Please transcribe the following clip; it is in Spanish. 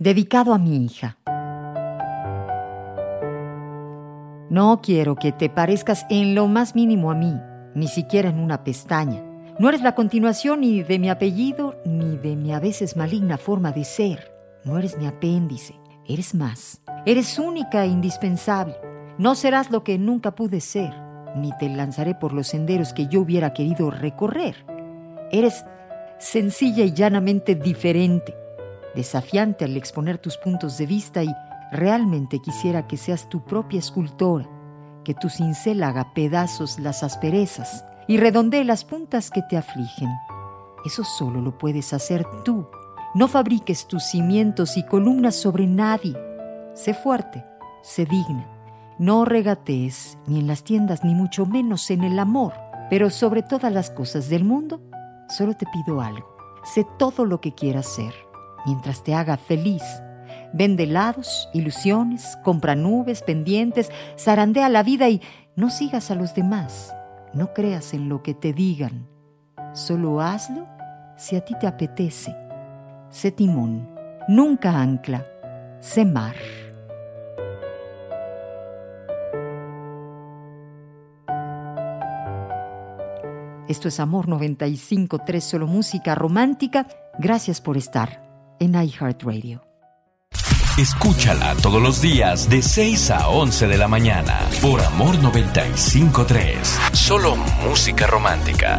Dedicado a mi hija. No quiero que te parezcas en lo más mínimo a mí, ni siquiera en una pestaña. No eres la continuación ni de mi apellido, ni de mi a veces maligna forma de ser. No eres mi apéndice, eres más. Eres única e indispensable. No serás lo que nunca pude ser, ni te lanzaré por los senderos que yo hubiera querido recorrer. Eres sencilla y llanamente diferente, desafiante al exponer tus puntos de vista y realmente quisiera que seas tu propia escultora, que tu cincel haga pedazos las asperezas y redondee las puntas que te afligen. Eso solo lo puedes hacer tú no fabriques tus cimientos y columnas sobre nadie. Sé fuerte, sé digna. No regatees ni en las tiendas ni mucho menos en el amor. Pero sobre todas las cosas del mundo, solo te pido algo. Sé todo lo que quieras ser, mientras te haga feliz. Vende helados, ilusiones, compra nubes, pendientes, zarandea la vida y no sigas a los demás. No creas en lo que te digan. Solo hazlo si a ti te apetece sé timón, nunca ancla, sé mar. Esto es Amor 95.3, solo música romántica. Gracias por estar en iHeartRadio. Escúchala todos los días de 6 a 11 de la mañana por Amor 95.3, solo música romántica.